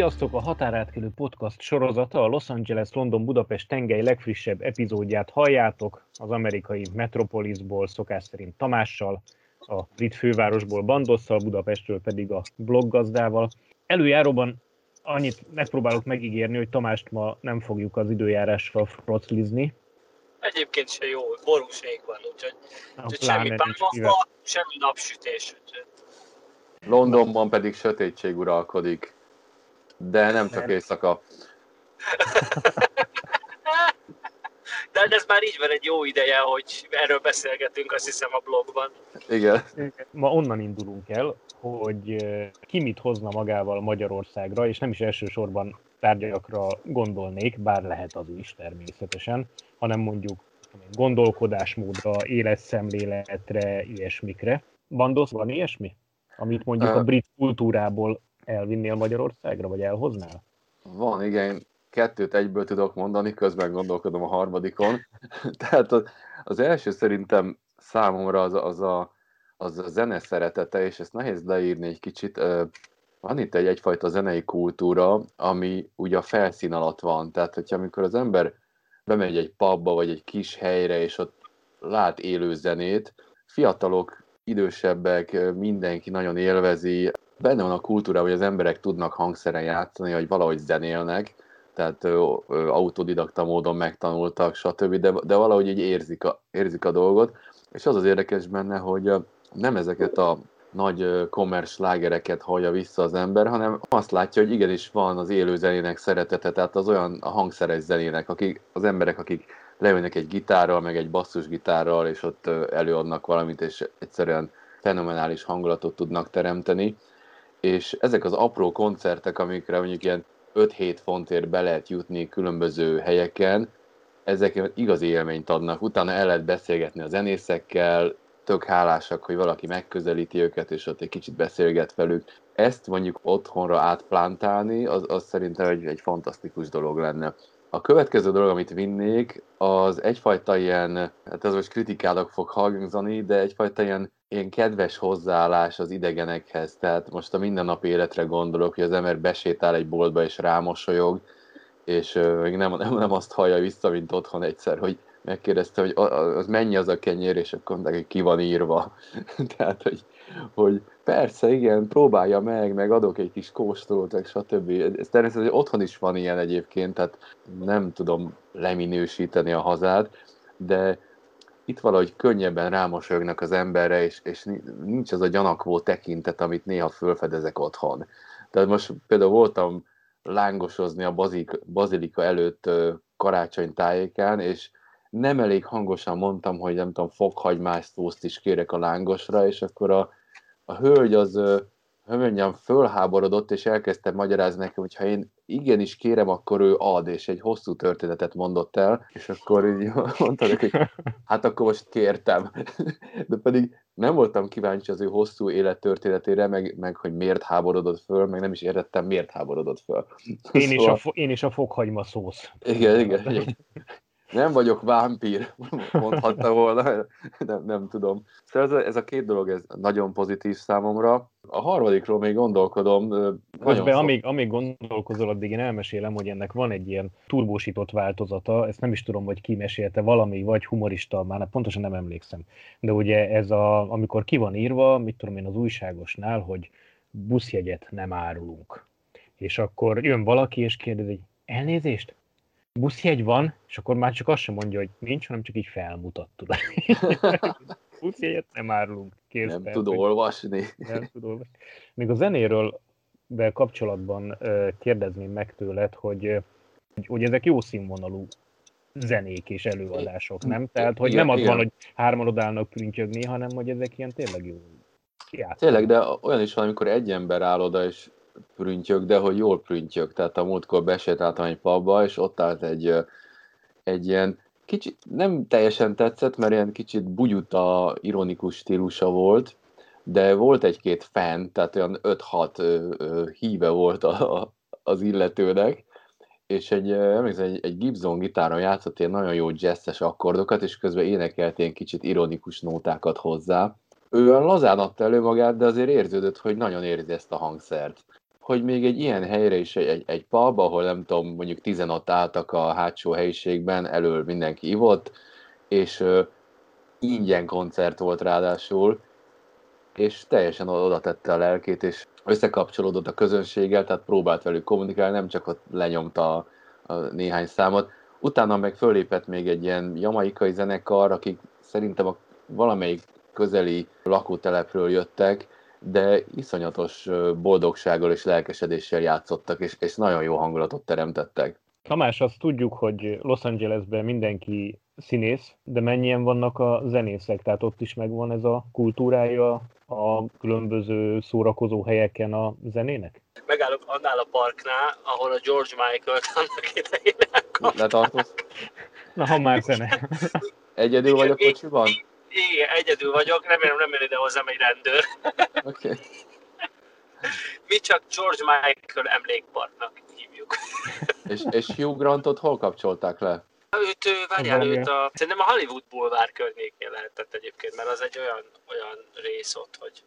Sziasztok! A Határátkelő Podcast sorozata a Los Angeles-London-Budapest tengely legfrissebb epizódját halljátok az amerikai Metropolisból szokás szerint Tamással, a brit fővárosból Bandosszal, Budapestről pedig a bloggazdával. Előjáróban annyit megpróbálok megígérni, hogy Tamást ma nem fogjuk az időjárással froclizni. Egyébként se jó, borúség van, úgyhogy, úgyhogy semmi pálmafa, semmi napsütés. Úgyhogy. Londonban pedig sötétség uralkodik. De nem csak éjszaka. De ez már így van egy jó ideje, hogy erről beszélgetünk, azt hiszem a blogban. Igen. Ma onnan indulunk el, hogy ki mit hozna magával Magyarországra, és nem is elsősorban tárgyakra gondolnék, bár lehet az is természetesen, hanem mondjuk gondolkodásmódra, életszemléletre, ilyesmikre. Bandosz, van ilyesmi? Amit mondjuk a brit kultúrából elvinnél Magyarországra, vagy elhoznál? Van, igen. Kettőt egyből tudok mondani, közben gondolkodom a harmadikon. Tehát az, első szerintem számomra az, az, a, az a zene szeretete, és ezt nehéz leírni egy kicsit. Van itt egy egyfajta zenei kultúra, ami ugye a felszín alatt van. Tehát, hogyha amikor az ember bemegy egy pubba, vagy egy kis helyre, és ott lát élő zenét, fiatalok, idősebbek, mindenki nagyon élvezi, benne van a kultúra, hogy az emberek tudnak hangszeren játszani, hogy valahogy zenélnek, tehát ö, ö, autodidakta módon megtanultak, stb., de, de valahogy így érzik a, érzik a dolgot, és az az érdekes benne, hogy nem ezeket a nagy kommersz slágereket hallja vissza az ember, hanem azt látja, hogy igenis van az élő zenének szeretete, tehát az olyan a hangszeres zenének, akik, az emberek, akik leülnek egy gitárral, meg egy basszusgitárral, és ott előadnak valamit, és egyszerűen fenomenális hangulatot tudnak teremteni és ezek az apró koncertek, amikre mondjuk ilyen 5-7 fontért be lehet jutni különböző helyeken, ezek igazi élményt adnak. Utána el lehet beszélgetni a zenészekkel, tök hálásak, hogy valaki megközelíti őket, és ott egy kicsit beszélget velük. Ezt mondjuk otthonra átplántálni, az, az szerintem egy, egy fantasztikus dolog lenne. A következő dolog, amit vinnék, az egyfajta ilyen, hát ez most kritikának fog hangzani, de egyfajta ilyen, ilyen kedves hozzáállás az idegenekhez. Tehát most a mindennapi életre gondolok, hogy az ember besétál egy boltba és rámosolyog, és még nem, nem, nem azt hallja vissza, mint otthon egyszer, hogy megkérdezte, hogy az mennyi az a kenyér, és akkor mondták, hogy ki van írva. Tehát, hogy, hogy persze, igen, próbálja meg, meg adok egy kis kóstolót, meg stb. Ez természetesen otthon is van ilyen egyébként, tehát nem tudom leminősíteni a hazát, de itt valahogy könnyebben rámosolyognak az emberre, és, és nincs az a gyanakvó tekintet, amit néha fölfedezek otthon. Tehát most például voltam lángosozni a bazilika előtt karácsony tájékán, és nem elég hangosan mondtam, hogy nem tudom, fokhagymás szószt is kérek a lángosra, és akkor a, a hölgy az, mondjam, fölháborodott, és elkezdte magyarázni nekem, hogy ha én igenis kérem, akkor ő ad, és egy hosszú történetet mondott el, és akkor így mondta neki, hát akkor most kértem. De pedig nem voltam kíváncsi az ő hosszú élettörténetére, meg, meg hogy miért háborodott föl, meg nem is értettem, miért háborodott föl. Én, szóval... is, a, fo- én is a fokhagyma szósz. Igen, igen nem vagyok vámpír, mondhatta volna, nem, nem tudom. Szóval ez a, ez a két dolog ez nagyon pozitív számomra. A harmadikról még gondolkodom. Közben, amíg, amíg gondolkozol, addig én elmesélem, hogy ennek van egy ilyen turbósított változata, ezt nem is tudom, hogy ki mesélte, valami, vagy humorista, már pontosan nem emlékszem. De ugye ez a, amikor ki van írva, mit tudom én az újságosnál, hogy buszjegyet nem árulunk. És akkor jön valaki, és kérdezi, elnézést, buszjegy van, és akkor már csak azt sem mondja, hogy nincs, hanem csak így felmutat, tudod. buszjegyet nem árulunk. Kész nem tud olvasni. Nem tud olvasni. Még a zenéről de kapcsolatban kérdezném meg tőled, hogy, hogy, ezek jó színvonalú zenék és előadások, nem? Tehát, hogy igen, nem az van, hogy hárman odállnak prüntjögni, hanem hogy ezek ilyen tényleg jó kiálltak. Tényleg, de olyan is van, amikor egy ember áll oda, és prüntjök, de hogy jól prüntjök. Tehát a múltkor besétáltam egy pubba, és ott állt egy, egy ilyen kicsit, nem teljesen tetszett, mert ilyen kicsit bugyuta, ironikus stílusa volt, de volt egy-két fan, tehát olyan 5-6 híve volt a, a, az illetőnek, és egy, emlékszem, egy, egy Gibson gitáron játszott ilyen nagyon jó jazzes akkordokat, és közben énekelt ilyen kicsit ironikus nótákat hozzá. Ő lazán adta elő magát, de azért érződött, hogy nagyon érzi ezt a hangszert hogy még egy ilyen helyre is, egy, egy, pub, ahol nem tudom, mondjuk tizenat álltak a hátsó helyiségben, elől mindenki ivott, és uh, ingyen koncert volt ráadásul, és teljesen oda tette a lelkét, és összekapcsolódott a közönséggel, tehát próbált velük kommunikálni, nem csak ott lenyomta a, a néhány számot. Utána meg fölépett még egy ilyen jamaikai zenekar, akik szerintem a valamelyik közeli lakótelepről jöttek, de iszonyatos boldogsággal és lelkesedéssel játszottak, és, és nagyon jó hangulatot teremtettek. Tamás, azt tudjuk, hogy Los Angelesben mindenki színész, de mennyien vannak a zenészek, tehát ott is megvan ez a kultúrája a különböző szórakozó helyeken a zenének? Megállok annál a parknál, ahol a George Michael-t annak idején? Na, ha már zene. Egyedül vagyok kocsiban? Igen, egyedül vagyok, remélem nem jön ide hozzám egy rendőr. Oké. Okay. Mi csak George Michael emlékparknak hívjuk. és, és Hugh Grantot hol kapcsolták le? Őt, várjál, őt a, szerintem a Hollywood Boulevard környékén lehetett egyébként, mert az egy olyan, olyan rész ott, hogy...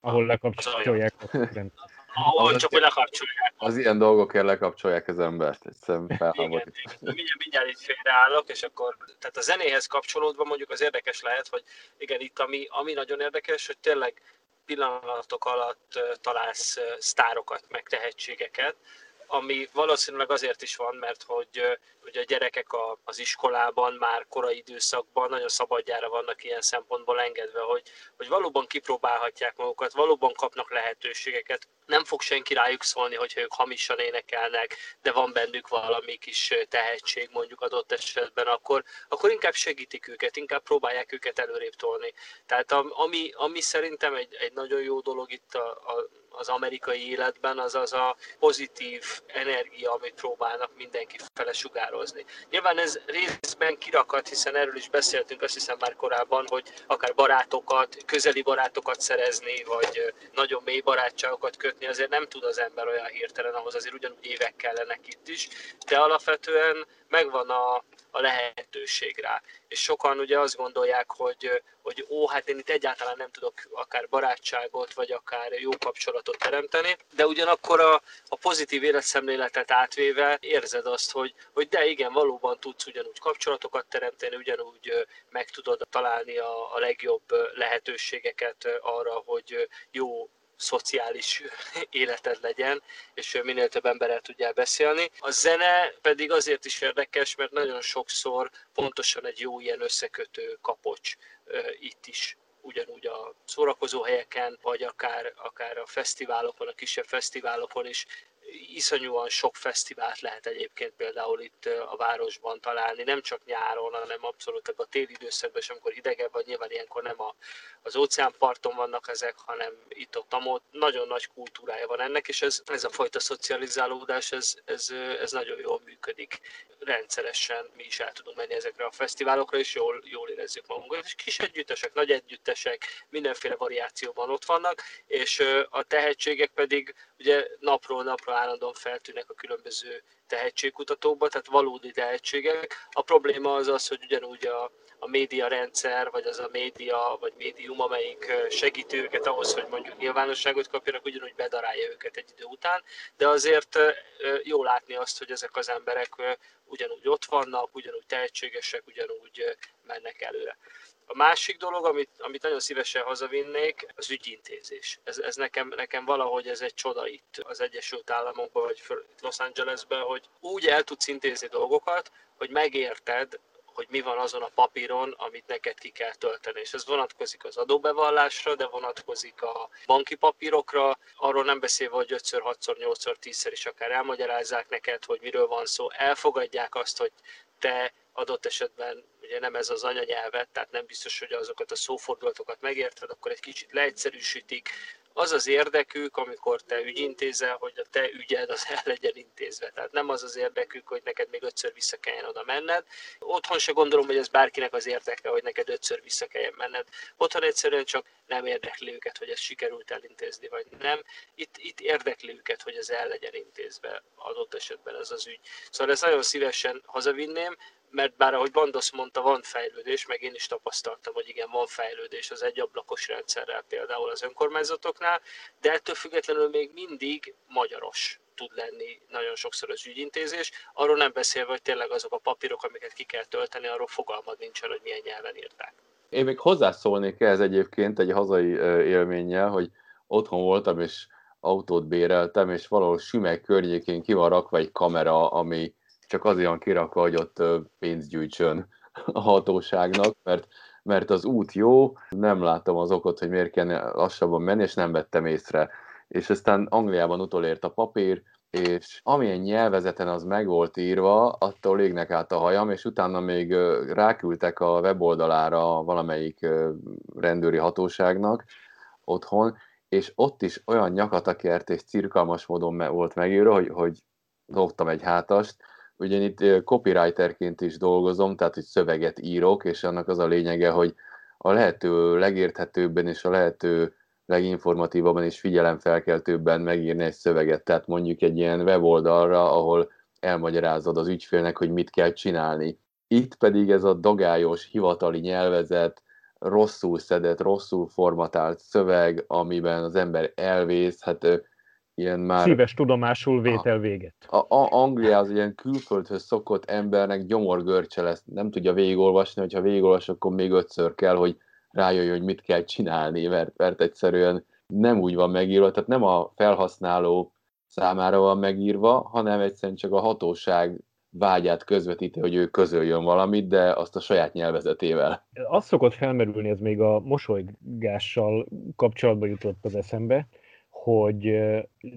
Ahol lekapcsolják Ahol csak hogy lekapcsolják. Az ilyen dolgokért lekapcsolják az embert, egyszerűen felháborít. Mindjárt, mindjárt itt félreállok, és akkor, tehát a zenéhez kapcsolódva mondjuk az érdekes lehet, hogy igen, itt ami, ami nagyon érdekes, hogy tényleg pillanatok alatt találsz sztárokat, meg tehetségeket, ami valószínűleg azért is van, mert hogy, hogy a gyerekek a, az iskolában már korai időszakban nagyon szabadjára vannak ilyen szempontból engedve, hogy, hogy valóban kipróbálhatják magukat, valóban kapnak lehetőségeket. Nem fog senki rájuk szólni, hogyha ők hamisan énekelnek, de van bennük valami kis tehetség mondjuk adott esetben, akkor, akkor inkább segítik őket, inkább próbálják őket előrébb tolni. Tehát ami, ami szerintem egy, egy nagyon jó dolog itt a, a az amerikai életben, az az a pozitív energia, amit próbálnak mindenki fele. Nyilván ez részben kirakat, hiszen erről is beszéltünk azt hiszem már korábban, hogy akár barátokat, közeli barátokat szerezni, vagy nagyon mély barátságokat kötni, azért nem tud az ember olyan hirtelen, ahhoz azért ugyanúgy évek kellenek itt is, de alapvetően megvan a, a lehetőség rá. És sokan ugye azt gondolják, hogy, hogy ó, hát én itt egyáltalán nem tudok akár barátságot, vagy akár jó kapcsolatot teremteni, de ugyanakkor a, a pozitív életszemléletet átvéve érzed azt, hogy, hogy de igen, valóban tudsz ugyanúgy kapcsolatokat teremteni, ugyanúgy meg tudod találni a, a legjobb lehetőségeket arra, hogy jó szociális életed legyen, és minél több emberrel tudjál beszélni. A zene pedig azért is érdekes, mert nagyon sokszor pontosan egy jó ilyen összekötő kapocs itt is ugyanúgy a szórakozó helyeken, vagy akár, akár a fesztiválokon, a kisebb fesztiválokon is iszonyúan sok fesztivált lehet egyébként például itt a városban találni, nem csak nyáron, hanem abszolút a téli időszakban, és amikor hidegebb van, nyilván ilyenkor nem a, az óceánparton vannak ezek, hanem itt ott, ott nagyon nagy kultúrája van ennek, és ez, ez a fajta szocializálódás, ez, ez, ez nagyon jól működik. Rendszeresen mi is el tudunk menni ezekre a fesztiválokra, és jól, jól érezzük magunkat. És kis együttesek, nagy együttesek, mindenféle variációban ott vannak, és a tehetségek pedig ugye napról napra állandóan feltűnnek a különböző tehetségkutatókba, tehát valódi tehetségek. A probléma az az, hogy ugyanúgy a, a média rendszer, vagy az a média, vagy médium, amelyik segíti őket ahhoz, hogy mondjuk nyilvánosságot kapjanak, ugyanúgy bedarálja őket egy idő után, de azért jó látni azt, hogy ezek az emberek ugyanúgy ott vannak, ugyanúgy tehetségesek, ugyanúgy mennek előre. A másik dolog, amit, amit nagyon szívesen hazavinnék, az ügyintézés. Ez, ez nekem, nekem valahogy ez egy csoda itt az Egyesült Államokban, vagy Los Angelesben, hogy úgy el tudsz intézni dolgokat, hogy megérted, hogy mi van azon a papíron, amit neked ki kell tölteni. És ez vonatkozik az adóbevallásra, de vonatkozik a banki papírokra, arról nem beszélve, hogy 5-ször, 6-szor, 8-szor, 10-szer is akár elmagyarázzák neked, hogy miről van szó, elfogadják azt, hogy te adott esetben ugye nem ez az anyanyelvet, tehát nem biztos, hogy azokat a szófordulatokat megérted, akkor egy kicsit leegyszerűsítik, az az érdekük, amikor te ügyintézel, hogy a te ügyed az el legyen intézve. Tehát nem az az érdekük, hogy neked még ötször vissza kelljen oda menned. Otthon se gondolom, hogy ez bárkinek az érdeke, hogy neked ötször vissza kelljen menned. Otthon egyszerűen csak nem érdekli őket, hogy ez sikerült elintézni, vagy nem. Itt, itt érdekli őket, hogy ez el legyen intézve adott esetben ez az ügy. Szóval ezt nagyon szívesen hazavinném, mert bár ahogy Bandos mondta, van fejlődés, meg én is tapasztaltam, hogy igen, van fejlődés az egyablakos rendszerrel például az önkormányzatoknál, de ettől függetlenül még mindig magyaros tud lenni nagyon sokszor az ügyintézés. Arról nem beszélve, hogy tényleg azok a papírok, amiket ki kell tölteni, arról fogalmad nincsen, hogy milyen nyelven írták. Én még hozzászólnék ehhez egyébként egy hazai élménnyel, hogy otthon voltam, és autót béreltem, és valahol Sümeg környékén ki van rakva egy kamera, ami csak azért van kirakva, hogy ott pénzt gyűjtsön a hatóságnak, mert, mert az út jó, nem láttam az okot, hogy miért kell lassabban menni, és nem vettem észre. És aztán Angliában utolért a papír, és amilyen nyelvezeten az meg volt írva, attól égnek át a hajam, és utána még ráküldtek a weboldalára valamelyik rendőri hatóságnak otthon, és ott is olyan nyakatakert és cirkalmas módon volt megírva, hogy, hogy dobtam egy hátast, Ugye itt copywriterként is dolgozom, tehát hogy szöveget írok, és annak az a lényege, hogy a lehető legérthetőbben és a lehető leginformatívabban és figyelemfelkeltőbben megírni egy szöveget. Tehát mondjuk egy ilyen weboldalra, ahol elmagyarázod az ügyfélnek, hogy mit kell csinálni. Itt pedig ez a dagályos, hivatali nyelvezet, rosszul szedett, rosszul formatált szöveg, amiben az ember elvész, hát ilyen már... Szíves tudomásul vétel véget. A, a, Anglia az ilyen külföldhöz szokott embernek gyomorgörcse lesz, nem tudja végigolvasni, hogyha végigolvas, akkor még ötször kell, hogy rájöjjön, hogy mit kell csinálni, mert, mert egyszerűen nem úgy van megírva, tehát nem a felhasználó számára van megírva, hanem egyszerűen csak a hatóság vágyát közvetíti, hogy ő közöljön valamit, de azt a saját nyelvezetével. Az szokott felmerülni, ez még a mosolygással kapcsolatban jutott az eszembe, hogy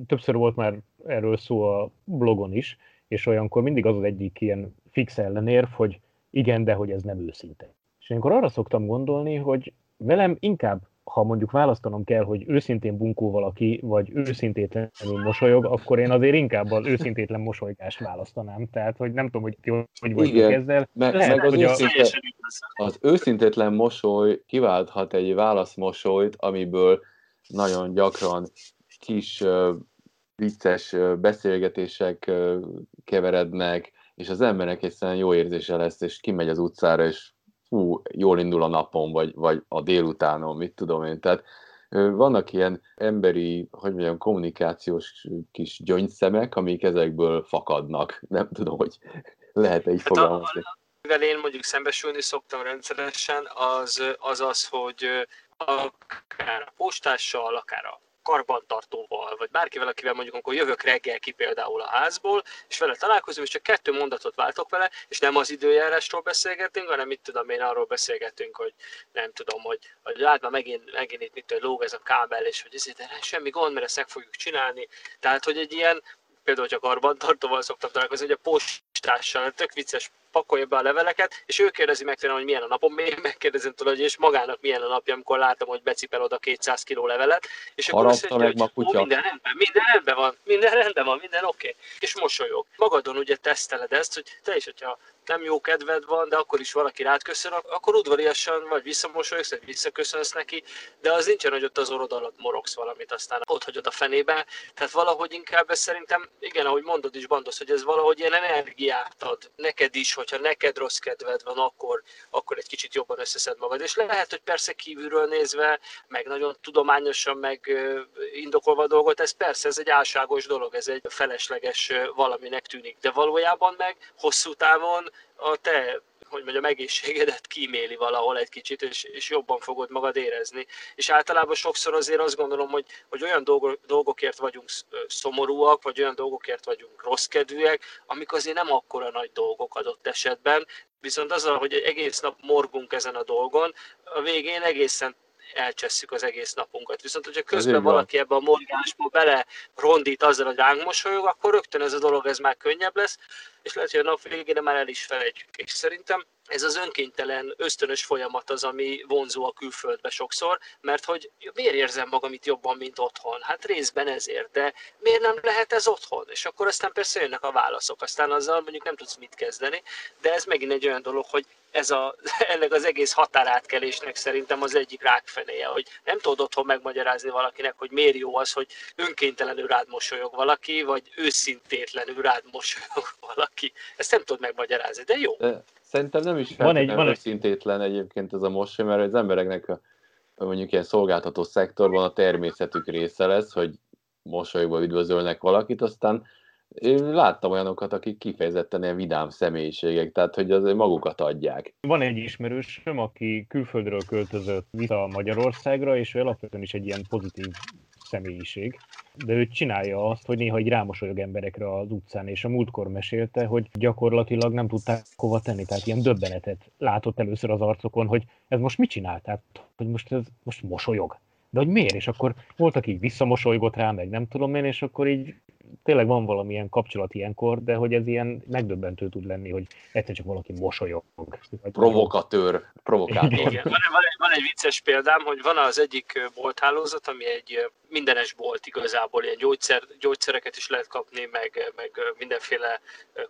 többször volt már erről szó a blogon is, és olyankor mindig az az egyik ilyen fix ellenérv, hogy igen, de hogy ez nem őszinte. És olyankor arra szoktam gondolni, hogy velem inkább, ha mondjuk választanom kell, hogy őszintén bunkó valaki, vagy őszintétlenül mosolyog, akkor én azért inkább az őszintétlen mosolygást választanám. Tehát, hogy nem tudom, hogy ti hogy vagytok ezzel. Meg, Lehet, meg az, hogy őszinte, a... az őszintétlen mosoly kiválthat egy válaszmosolyt, amiből nagyon gyakran kis vicces beszélgetések keverednek, és az embernek egyszerűen jó érzése lesz, és kimegy az utcára, és hú, jól indul a napon, vagy, vagy a délutánon, mit tudom én. Tehát vannak ilyen emberi, hogy mondjam, kommunikációs kis gyöngyszemek, amik ezekből fakadnak. Nem tudom, hogy lehet így hát fogalmazni. Mivel én mondjuk szembesülni szoktam rendszeresen, az az, az hogy akár a postással, akár a karbantartóval, vagy bárkivel, akivel mondjuk amikor jövök reggel ki például a házból, és vele találkozom, és csak kettő mondatot váltok vele, és nem az időjárásról beszélgetünk, hanem mit tudom én, arról beszélgetünk, hogy nem tudom, hogy, hogy lát megint, megint itt mit lóg ez a kábel, és hogy ezért semmi gond, mert ezt meg fogjuk csinálni. Tehát, hogy egy ilyen, például csak karbantartóval szoktam találkozni, hogy a postással, tök vicces pakolja be a leveleket, és ő kérdezi meg tőlem, hogy milyen a napom, még megkérdezem tőle, hogy és magának milyen a napja, amikor látom, hogy becipel oda 200 kiló levelet, és akkor azt mondja, hogy ó, minden rendben, minden rendben van, minden rendben van, minden oké, okay. és mosolyog. Magadon ugye teszteled ezt, hogy te is, hogyha nem jó kedved van, de akkor is valaki rád köszön, akkor udvariasan vagy visszamosolyogsz, vagy visszaköszönsz neki, de az nincsen, hogy ott az orrod alatt morogsz valamit, aztán ott hagyod a fenébe. Tehát valahogy inkább ez szerintem, igen, ahogy mondod is, Bandos, hogy ez valahogy ilyen energiát ad neked is, hogyha neked rossz kedved van, akkor, akkor egy kicsit jobban összeszed magad. És lehet, hogy persze kívülről nézve, meg nagyon tudományosan, meg indokolva a dolgot, ez persze, ez egy álságos dolog, ez egy felesleges valaminek tűnik, de valójában meg hosszú távon a te hogy mondjam, egészségedet kíméli valahol egy kicsit, és, és jobban fogod magad érezni. És általában sokszor azért azt gondolom, hogy, hogy olyan dolgokért vagyunk szomorúak, vagy olyan dolgokért vagyunk rosszkedvűek, amik azért nem akkora nagy dolgok adott esetben, viszont azzal, hogy egész nap morgunk ezen a dolgon, a végén egészen elcsesszük az egész napunkat. Viszont, hogyha közben valaki ebbe a morgásba bele rondít azzal, hogy ránk mosolyog, akkor rögtön ez a dolog ez már könnyebb lesz, és lehet, hogy a nap végére már el is felejtjük. És szerintem ez az önkéntelen, ösztönös folyamat az, ami vonzó a külföldbe sokszor, mert hogy miért érzem magam itt jobban, mint otthon? Hát részben ezért, de miért nem lehet ez otthon? És akkor aztán persze jönnek a válaszok, aztán azzal mondjuk nem tudsz mit kezdeni, de ez megint egy olyan dolog, hogy ez a, ennek az egész határátkelésnek szerintem az egyik rákfenéje, hogy nem tudod otthon megmagyarázni valakinek, hogy miért jó az, hogy önkéntelenül rád mosolyog valaki, vagy őszintétlenül rád mosolyog valaki. Ezt nem tudod megmagyarázni, de jó. Szerintem nem is van egy, van őszintétlen egyébként ez a mosoly, mert az embereknek a, mondjuk ilyen szolgáltató szektorban a természetük része lesz, hogy mosolyogva üdvözölnek valakit, aztán én láttam olyanokat, akik kifejezetten ilyen vidám személyiségek, tehát hogy azért magukat adják. Van egy ismerősöm, aki külföldről költözött vissza Magyarországra, és ő alapvetően is egy ilyen pozitív személyiség, de ő csinálja azt, hogy néha egy rámosolyog emberekre az utcán, és a múltkor mesélte, hogy gyakorlatilag nem tudták hova tenni, tehát ilyen döbbenetet látott először az arcokon, hogy ez most mit csinál, tehát hogy most ez most mosolyog. De hogy miért? És akkor voltak így visszamosolygott rá, meg nem tudom én, és akkor így tényleg van valamilyen kapcsolat ilyenkor, de hogy ez ilyen megdöbbentő tud lenni, hogy egyszer csak valaki mosolyog. Provokatőr, provokátor. Igen, van, van, egy, van egy vicces példám, hogy van az egyik bolthálózat, ami egy mindenes bolt igazából, ilyen gyógyszer, gyógyszereket is lehet kapni, meg, meg mindenféle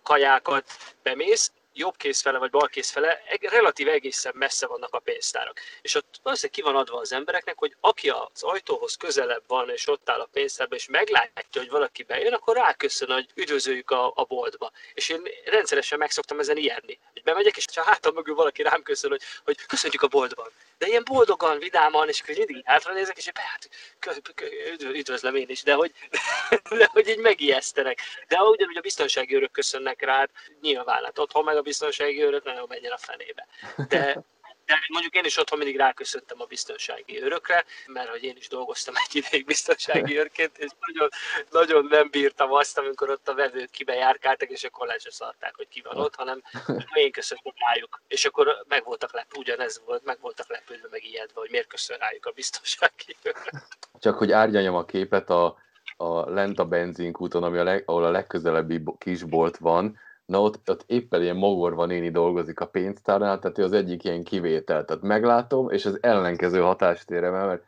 kajákat bemész, jobb kézfele vagy bal kézfele relatív egészen messze vannak a pénztárak. És ott valószínűleg ki van adva az embereknek, hogy aki az ajtóhoz közelebb van, és ott áll a pénztárban, és meglátja, hogy valaki bejön, akkor ráköszön, hogy üdvözöljük a, a boltba. És én rendszeresen megszoktam ezen ijedni. Hogy bemegyek, és ha hátam mögül valaki rám köszön, hogy, hogy köszönjük a boltban. De ilyen boldogan, vidáman, és akkor mindig hátra nézek, és hát üdvözlöm én is, de hogy, de hogy így megijesztenek. De ugyanúgy a biztonsági őrök köszönnek rád, nyilván, hát otthon meg a biztonsági őrök nagyon menjen a fenébe. De, de mondjuk én is otthon mindig ráköszöntem a biztonsági őrökre, mert hogy én is dolgoztam egy ideig biztonsági őrként, és nagyon, nagyon nem bírtam azt, amikor ott a vevők kibejárkáltak, és akkor le se szarták, hogy ki van ott, hanem én köszöntem rájuk. És akkor meg voltak lep, ugyanez volt, meg voltak lepődve, meg ijedve, hogy miért köszön rájuk a biztonsági őrök. Csak hogy árnyanyam a képet a, a lent a benzinkúton, ami a leg, ahol a legközelebbi kisbolt van, Na ott, ott éppen ilyen mogorva néni dolgozik a pénztárnál, tehát ő az egyik ilyen kivétel. Tehát meglátom, és az ellenkező hatást érem el, mert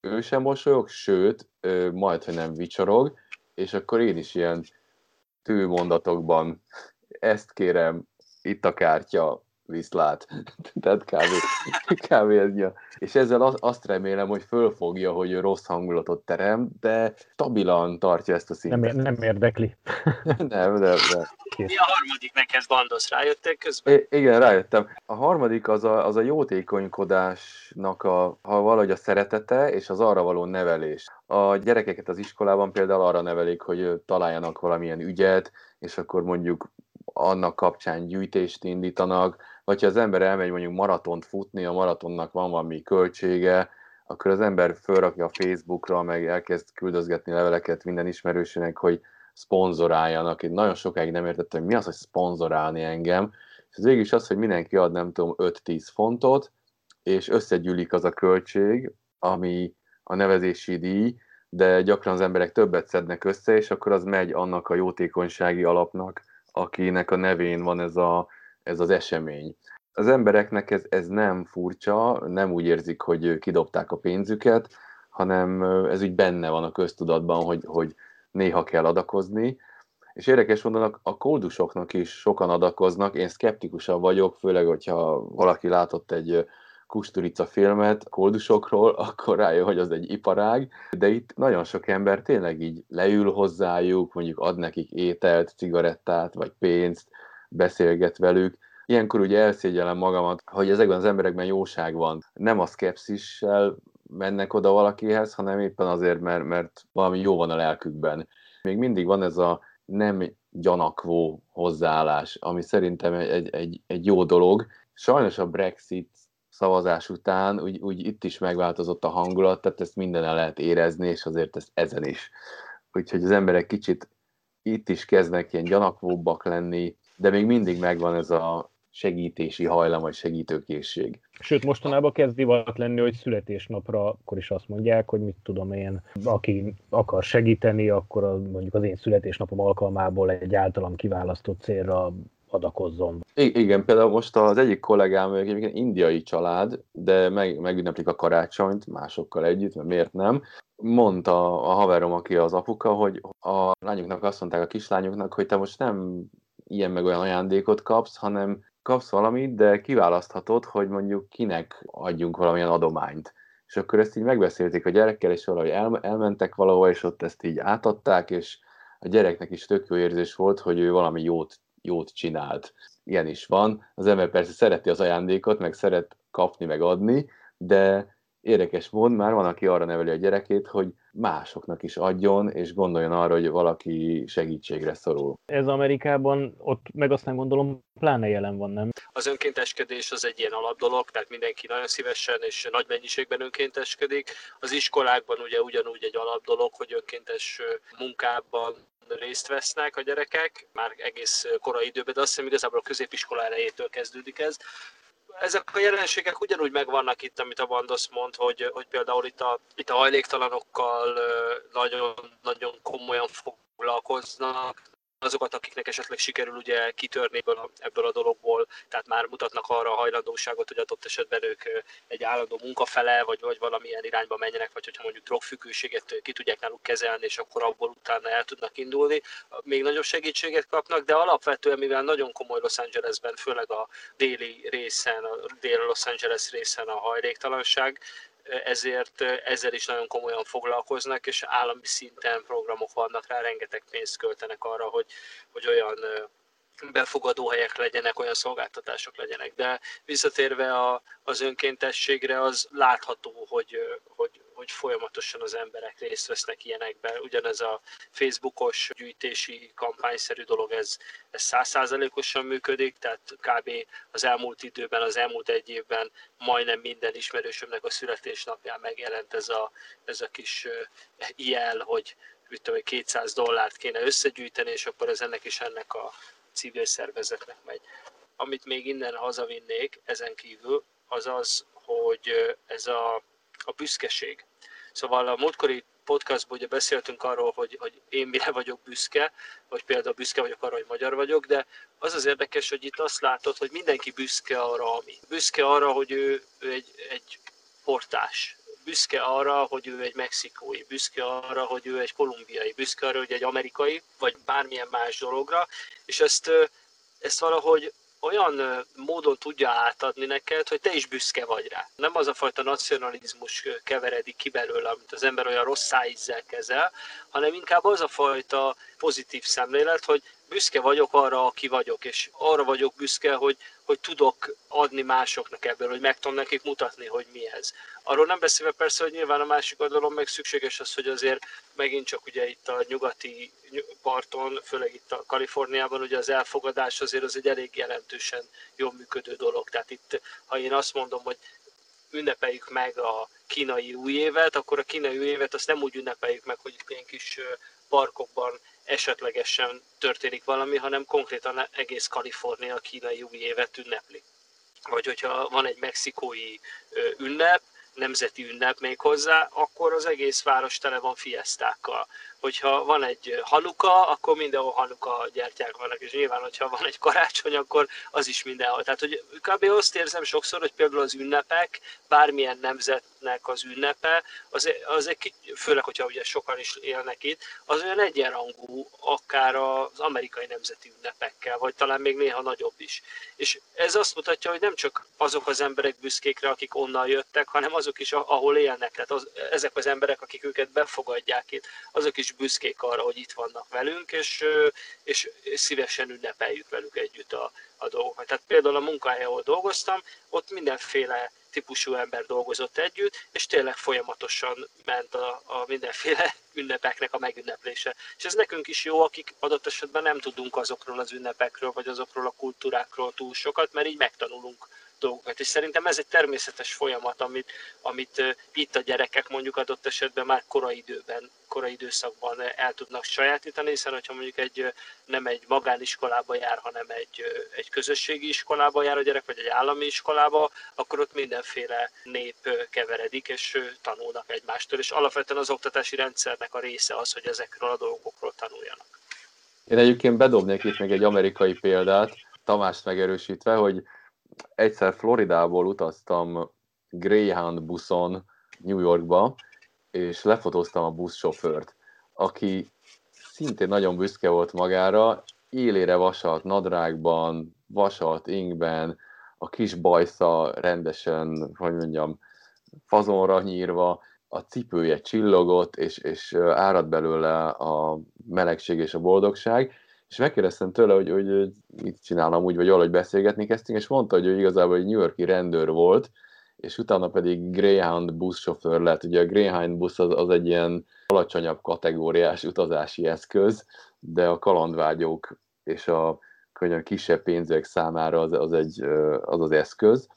ő sem mosolyog, sőt, majd, hogy nem vicsorog, és akkor én is ilyen tűmondatokban ezt kérem, itt a kártya, viszlát. Tehát kávé, kávé ez ja. És ezzel azt remélem, hogy fölfogja, hogy ő rossz hangulatot terem, de stabilan tartja ezt a szintet. Nem, nem érdekli. nem, de, de. Mi a harmadik neked, Bandosz? Rájöttél közben? I- igen, rájöttem. A harmadik az a, az a jótékonykodásnak a, ha valahogy a szeretete és az arra való nevelés. A gyerekeket az iskolában például arra nevelik, hogy találjanak valamilyen ügyet, és akkor mondjuk annak kapcsán gyűjtést indítanak, vagy ha az ember elmegy mondjuk maratont futni, a maratonnak van valami költsége, akkor az ember fölrakja a Facebookra, meg elkezd küldözgetni leveleket minden ismerősének, hogy szponzoráljanak. Én nagyon sokáig nem értettem, hogy mi az, hogy szponzorálni engem. És az végül is az, hogy mindenki ad, nem tudom, 5-10 fontot, és összegyűlik az a költség, ami a nevezési díj, de gyakran az emberek többet szednek össze, és akkor az megy annak a jótékonysági alapnak, akinek a nevén van ez, a, ez az esemény. Az embereknek ez, ez nem furcsa, nem úgy érzik, hogy kidobták a pénzüket, hanem ez úgy benne van a köztudatban, hogy, hogy néha kell adakozni. És érdekes mondanak, a kódusoknak is sokan adakoznak, én szkeptikusan vagyok, főleg, hogyha valaki látott egy Kusturica filmet koldusokról, akkor rájön, hogy az egy iparág, de itt nagyon sok ember tényleg így leül hozzájuk, mondjuk ad nekik ételt, cigarettát, vagy pénzt, beszélget velük. Ilyenkor ugye elszégyellem magamat, hogy ezekben az emberekben jóság van. Nem a szkepszissel mennek oda valakihez, hanem éppen azért, mert, mert valami jó van a lelkükben. Még mindig van ez a nem gyanakvó hozzáállás, ami szerintem egy, egy, egy jó dolog. Sajnos a Brexit szavazás után úgy, úgy itt is megváltozott a hangulat, tehát ezt el lehet érezni, és azért ezt ezen is. Úgyhogy az emberek kicsit itt is kezdnek ilyen gyanakvóbbak lenni, de még mindig megvan ez a segítési hajlam, vagy segítőkészség. Sőt, mostanában kezd divat lenni, hogy születésnapra akkor is azt mondják, hogy mit tudom én, aki akar segíteni, akkor a, mondjuk az én születésnapom alkalmából egy általam kiválasztott célra adakozzon. I- igen, például most az egyik kollégám, egyébként indiai család, de meg, megünneplik a karácsonyt másokkal együtt, mert miért nem. Mondta a haverom, aki az apuka, hogy a lányoknak azt mondták a kislányoknak, hogy te most nem ilyen meg olyan ajándékot kapsz, hanem kapsz valamit, de kiválaszthatod, hogy mondjuk kinek adjunk valamilyen adományt. És akkor ezt így megbeszélték a gyerekkel, és valahogy el, elmentek valahova, és ott ezt így átadták, és a gyereknek is tök jó érzés volt, hogy ő valami jót, jót csinált. Ilyen is van. Az ember persze szereti az ajándékot, meg szeret kapni, meg adni, de érdekes mód már van, aki arra neveli a gyerekét, hogy másoknak is adjon, és gondoljon arra, hogy valaki segítségre szorul. Ez Amerikában, ott meg aztán gondolom pláne jelen van, nem? Az önkénteskedés az egy ilyen alapdolog, tehát mindenki nagyon szívesen és nagy mennyiségben önkénteskedik. Az iskolákban ugye ugyanúgy egy alapdolog, hogy önkéntes munkában részt vesznek a gyerekek, már egész korai időben, de azt hiszem igazából a középiskola elejétől kezdődik ez ezek a jelenségek ugyanúgy megvannak itt, amit a Bandos mond, hogy, hogy például itt a, itt a hajléktalanokkal nagyon, nagyon komolyan foglalkoznak, azokat, akiknek esetleg sikerül ugye kitörni ebből a, ebből a dologból, tehát már mutatnak arra a hajlandóságot, hogy adott esetben ők egy állandó munkafele, vagy, vagy valamilyen irányba menjenek, vagy hogyha mondjuk drogfüggőséget ki tudják náluk kezelni, és akkor abból utána el tudnak indulni, még nagyobb segítséget kapnak, de alapvetően, mivel nagyon komoly Los Angelesben, főleg a déli részen, a dél Los Angeles részen a hajléktalanság, ezért ezzel is nagyon komolyan foglalkoznak, és állami szinten programok vannak rá, rengeteg pénzt költenek arra, hogy, hogy olyan befogadó helyek legyenek, olyan szolgáltatások legyenek. De visszatérve a, az önkéntességre, az látható, hogy, hogy, hogy folyamatosan az emberek részt vesznek ilyenekben. Ugyanez a Facebookos gyűjtési kampányszerű dolog, ez százszázalékosan működik, tehát kb. az elmúlt időben, az elmúlt egy évben majdnem minden ismerősömnek a születésnapján megjelent ez a, ez a kis jel, hogy 200 dollárt kéne összegyűjteni, és akkor ez ennek is ennek a civil szervezetnek megy. Amit még innen hazavinnék ezen kívül, az az, hogy ez a, a büszkeség. Szóval a múltkori podcastban ugye beszéltünk arról, hogy, hogy én mire vagyok büszke, vagy például büszke vagyok arra, hogy magyar vagyok, de az az érdekes, hogy itt azt látod, hogy mindenki büszke arra, ami. Büszke arra, hogy ő, ő egy, egy portás, büszke arra, hogy ő egy mexikói, büszke arra, hogy ő egy kolumbiai, büszke arra, hogy egy amerikai, vagy bármilyen más dologra, és ezt, ezt valahogy olyan módon tudja átadni neked, hogy te is büszke vagy rá. Nem az a fajta nacionalizmus keveredik ki belőle, amit az ember olyan rossz szájízzel kezel, hanem inkább az a fajta pozitív szemlélet, hogy büszke vagyok arra, aki vagyok, és arra vagyok büszke, hogy, hogy tudok adni másoknak ebből, hogy meg tudom nekik mutatni, hogy mi ez. Arról nem beszélve persze, hogy nyilván a másik oldalon meg szükséges az, hogy azért megint csak ugye itt a nyugati parton, főleg itt a Kaliforniában, ugye az elfogadás azért az egy elég jelentősen jól működő dolog. Tehát itt, ha én azt mondom, hogy ünnepeljük meg a kínai új évet, akkor a kínai új évet azt nem úgy ünnepeljük meg, hogy ilyen kis parkokban esetlegesen történik valami, hanem konkrétan egész Kalifornia kínai új évet ünnepli. Vagy hogyha van egy mexikói ünnep, nemzeti ünnep még hozzá, akkor az egész város tele van fiesztákkal hogyha van egy hanuka, akkor mindenhol hanuka gyertyák vannak, és nyilván, hogyha van egy karácsony, akkor az is mindenhol. Tehát, hogy kb. azt érzem sokszor, hogy például az ünnepek, bármilyen nemzetnek az ünnepe, az, az egy, főleg, hogyha ugye sokan is élnek itt, az olyan egyenrangú, akár az amerikai nemzeti ünnepekkel, vagy talán még néha nagyobb is. És ez azt mutatja, hogy nem csak azok az emberek büszkékre, akik onnan jöttek, hanem azok is, ahol élnek. Tehát az, ezek az emberek, akik őket befogadják itt, azok is büszkék arra, hogy itt vannak velünk, és, és szívesen ünnepeljük velük együtt a, a dolgokat. Tehát például a munkahely, ahol dolgoztam, ott mindenféle típusú ember dolgozott együtt, és tényleg folyamatosan ment a, a mindenféle ünnepeknek a megünneplése. És ez nekünk is jó, akik adott esetben nem tudunk azokról az ünnepekről, vagy azokról a kultúrákról túl sokat, mert így megtanulunk dolgokat. És szerintem ez egy természetes folyamat, amit, amit itt a gyerekek mondjuk adott esetben már korai időben, korai időszakban el tudnak sajátítani, hiszen hogyha mondjuk egy, nem egy magániskolába jár, hanem egy, egy közösségi iskolába jár a gyerek, vagy egy állami iskolába, akkor ott mindenféle nép keveredik, és tanulnak egymástól, és alapvetően az oktatási rendszernek a része az, hogy ezekről a dolgokról tanuljanak. Én egyébként bedobnék itt még egy amerikai példát, Tamást megerősítve, hogy egyszer Floridából utaztam Greyhound buszon New Yorkba, és lefotóztam a buszsofőrt, aki szintén nagyon büszke volt magára, élére vasalt nadrágban, vasalt ingben, a kis bajsza rendesen, hogy mondjam, fazonra nyírva, a cipője csillogott, és, és árad belőle a melegség és a boldogság, és megkérdeztem tőle, hogy, hogy mit csinálom úgy, vagy valahogy beszélgetni kezdtünk, és mondta, hogy ő igazából egy New Yorki rendőr volt, és utána pedig Greyhound buszsofőr lett. Ugye a Greyhound busz az, az egy ilyen alacsonyabb kategóriás utazási eszköz, de a kalandvágyók és a könnyen kisebb pénzek számára az az, egy, az, az eszköz.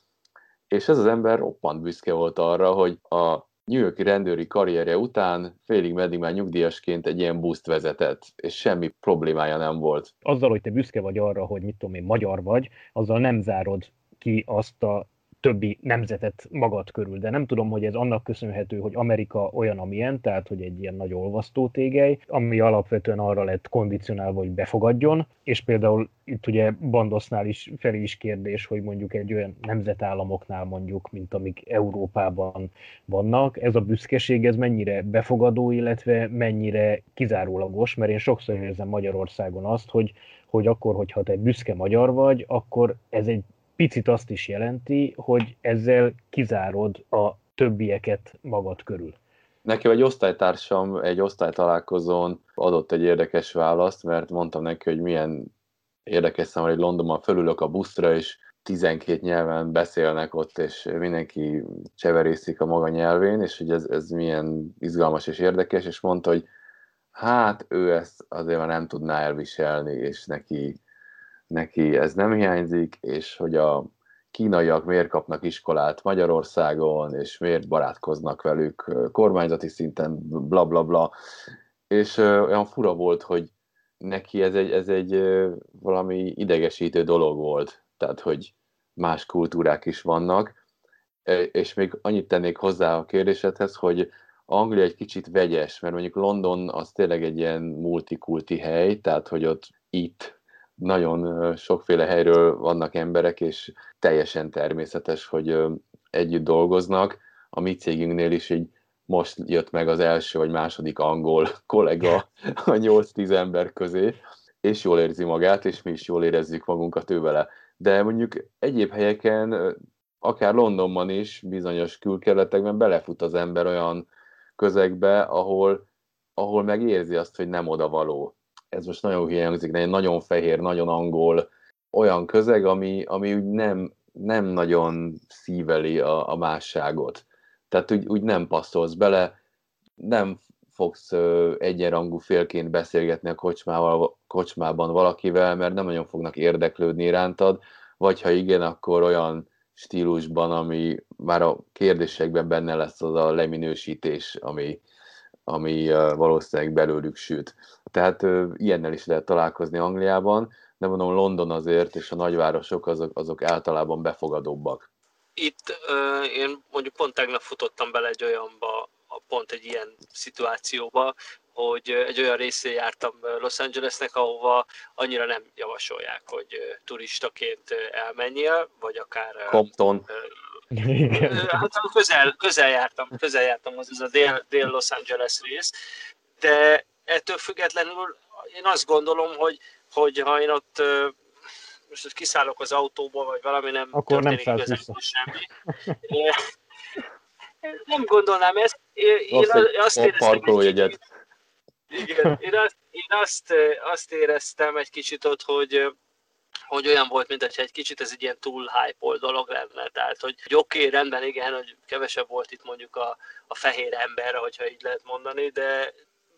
És ez az ember roppant büszke volt arra, hogy a New Yorki rendőri karrierje után félig meddig már nyugdíjasként egy ilyen buszt vezetett, és semmi problémája nem volt. Azzal, hogy te büszke vagy arra, hogy mit tudom én, magyar vagy, azzal nem zárod ki azt a többi nemzetet magad körül, de nem tudom, hogy ez annak köszönhető, hogy Amerika olyan, amilyen, tehát hogy egy ilyen nagy olvasztó tégely, ami alapvetően arra lett kondicionálva, hogy befogadjon, és például itt ugye Bandosznál is felé is kérdés, hogy mondjuk egy olyan nemzetállamoknál mondjuk, mint amik Európában vannak, ez a büszkeség, ez mennyire befogadó, illetve mennyire kizárólagos, mert én sokszor érzem Magyarországon azt, hogy hogy akkor, hogyha te büszke magyar vagy, akkor ez egy picit azt is jelenti, hogy ezzel kizárod a többieket magad körül. Nekem egy osztálytársam egy osztálytalálkozón adott egy érdekes választ, mert mondtam neki, hogy milyen érdekes számomra, hogy Londonban fölülök a buszra, és 12 nyelven beszélnek ott, és mindenki cseverészik a maga nyelvén, és hogy ez, ez milyen izgalmas és érdekes, és mondta, hogy hát ő ezt azért már nem tudná elviselni, és neki neki ez nem hiányzik, és hogy a kínaiak miért kapnak iskolát Magyarországon, és miért barátkoznak velük kormányzati szinten, bla bla bla. És olyan fura volt, hogy neki ez egy, ez egy valami idegesítő dolog volt, tehát hogy más kultúrák is vannak, és még annyit tennék hozzá a kérdésedhez, hogy Anglia egy kicsit vegyes, mert mondjuk London az tényleg egy ilyen multikulti hely, tehát hogy ott itt nagyon sokféle helyről vannak emberek, és teljesen természetes, hogy együtt dolgoznak. A mi cégünknél is így most jött meg az első vagy második angol kollega a 8-10 ember közé, és jól érzi magát, és mi is jól érezzük magunkat ő vele. De mondjuk egyéb helyeken, akár Londonban is, bizonyos külkerületekben belefut az ember olyan közegbe, ahol, ahol megérzi azt, hogy nem oda való ez most nagyon hiányzik, de egy nagyon fehér, nagyon angol olyan közeg, ami, ami úgy nem, nem nagyon szíveli a, a másságot. Tehát úgy, úgy nem passzolsz bele, nem fogsz egyenrangú félként beszélgetni a kocsmával, kocsmában valakivel, mert nem nagyon fognak érdeklődni irántad, vagy ha igen, akkor olyan stílusban, ami már a kérdésekben benne lesz az a leminősítés, ami, ami valószínűleg belőlük süt. Tehát ilyennel is lehet találkozni Angliában, de mondom London azért, és a nagyvárosok azok, azok általában befogadóbbak. Itt uh, én mondjuk pont tegnap futottam bele egy olyanba, pont egy ilyen szituációba, hogy egy olyan részén jártam Los Angelesnek, ahova annyira nem javasolják, hogy turistaként elmenjél, vagy akár... Compton. Hát közel, közel jártam, közel jártam, az, az a dél, dél Los Angeles rész, de ettől függetlenül én azt gondolom, hogy, hogy ha én ott most kiszállok az autóból, vagy valami nem Akkor történik nem igazából semmi. nem gondolnám ezt. Én, én azt éreztem, hogy igen, én azt, én azt, azt éreztem egy kicsit ott, hogy hogy olyan volt, mint egy kicsit ez egy ilyen túl hype dolog lenne. Tehát, hogy, hogy oké, okay, rendben, igen, hogy kevesebb volt itt mondjuk a, a fehér ember, hogyha így lehet mondani, de,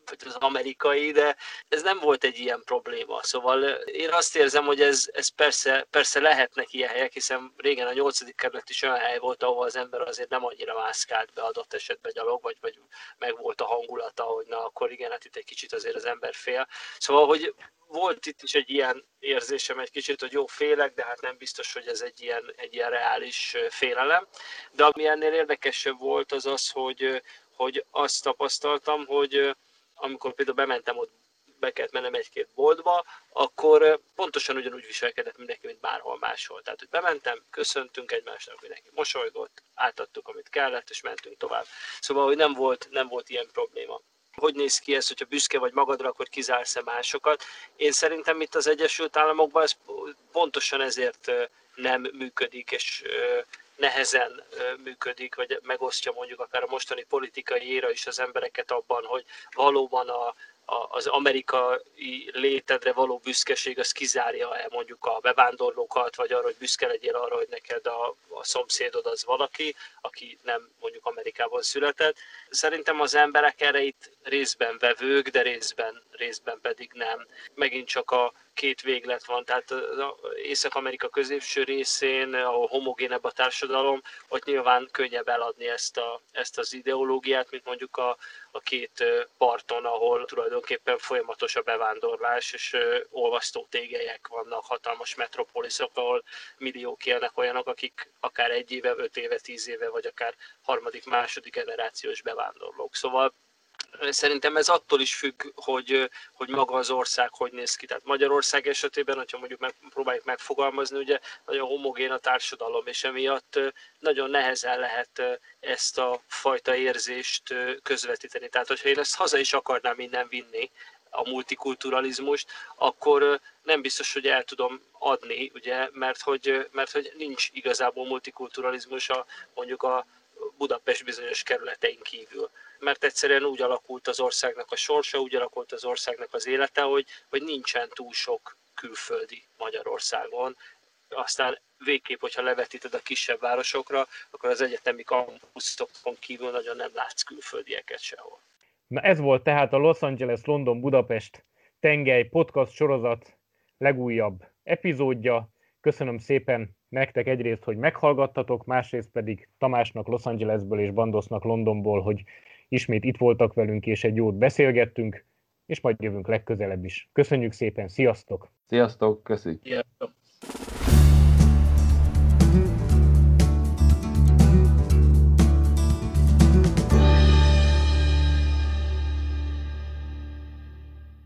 vagy az amerikai, de ez nem volt egy ilyen probléma. Szóval én azt érzem, hogy ez, ez persze, persze lehetnek ilyen helyek, hiszen régen a nyolcadik kerület is olyan hely volt, ahol az ember azért nem annyira mászkált be adott esetben gyalog, vagy, vagy meg volt a hangulata, hogy na akkor igen, hát itt egy kicsit azért az ember fél. Szóval, hogy volt itt is egy ilyen érzésem egy kicsit, hogy jó félek, de hát nem biztos, hogy ez egy ilyen, egy ilyen reális félelem. De ami ennél érdekesebb volt az az, hogy, hogy azt tapasztaltam, hogy amikor például bementem ott, be kellett mennem egy-két boltba, akkor pontosan ugyanúgy viselkedett mindenki, mint bárhol máshol. Tehát, hogy bementem, köszöntünk egymásnak, mindenki mosolygott, átadtuk, amit kellett, és mentünk tovább. Szóval, hogy nem volt, nem volt ilyen probléma. hogy néz ki ez, hogyha büszke vagy magadra, akkor kizársz-e másokat. Én szerintem itt az Egyesült Államokban ez pontosan ezért nem működik, és nehezen működik, vagy megosztja mondjuk akár a mostani politikai éra is az embereket abban, hogy valóban a, az amerikai létedre való büszkeség az kizárja-e mondjuk a bevándorlókat, vagy arra, hogy büszke legyél arra, hogy neked a, a szomszédod az valaki, aki nem mondjuk Amerikában született. Szerintem az emberek erre itt részben vevők, de részben, részben pedig nem. Megint csak a két véglet van, tehát Észak-Amerika középső részén, ahol homogénebb a társadalom, ott nyilván könnyebb eladni ezt, a, ezt az ideológiát, mint mondjuk a, a két parton, ahol tulajdonképpen folyamatos a bevándorlás, és olvasztó tégelyek vannak, hatalmas metropoliszok, ahol milliók élnek olyanok, akik akár egy éve, öt éve, tíz éve, vagy akár harmadik, második generációs bevándorlók. Szóval Szerintem ez attól is függ, hogy, hogy maga az ország hogy néz ki. Tehát Magyarország esetében, hogyha mondjuk meg, próbáljuk megfogalmazni, ugye nagyon homogén a társadalom, és emiatt nagyon nehezen lehet ezt a fajta érzést közvetíteni. Tehát, hogyha én ezt haza is akarnám innen vinni, a multikulturalizmust, akkor nem biztos, hogy el tudom adni, ugye, mert hogy, mert hogy nincs igazából multikulturalizmus a, mondjuk a Budapest bizonyos kerületein kívül mert egyszerűen úgy alakult az országnak a sorsa, úgy alakult az országnak az élete, hogy, hogy nincsen túl sok külföldi Magyarországon. Aztán végképp, hogyha levetíted a kisebb városokra, akkor az egyetemi kampuszokon kívül nagyon nem látsz külföldieket sehol. Na ez volt tehát a Los Angeles London Budapest tengely podcast sorozat legújabb epizódja. Köszönöm szépen nektek egyrészt, hogy meghallgattatok, másrészt pedig Tamásnak Los Angelesből és Bandosnak Londonból, hogy ismét itt voltak velünk, és egy jót beszélgettünk, és majd jövünk legközelebb is. Köszönjük szépen, sziasztok! Sziasztok, köszönjük! Sziasztok!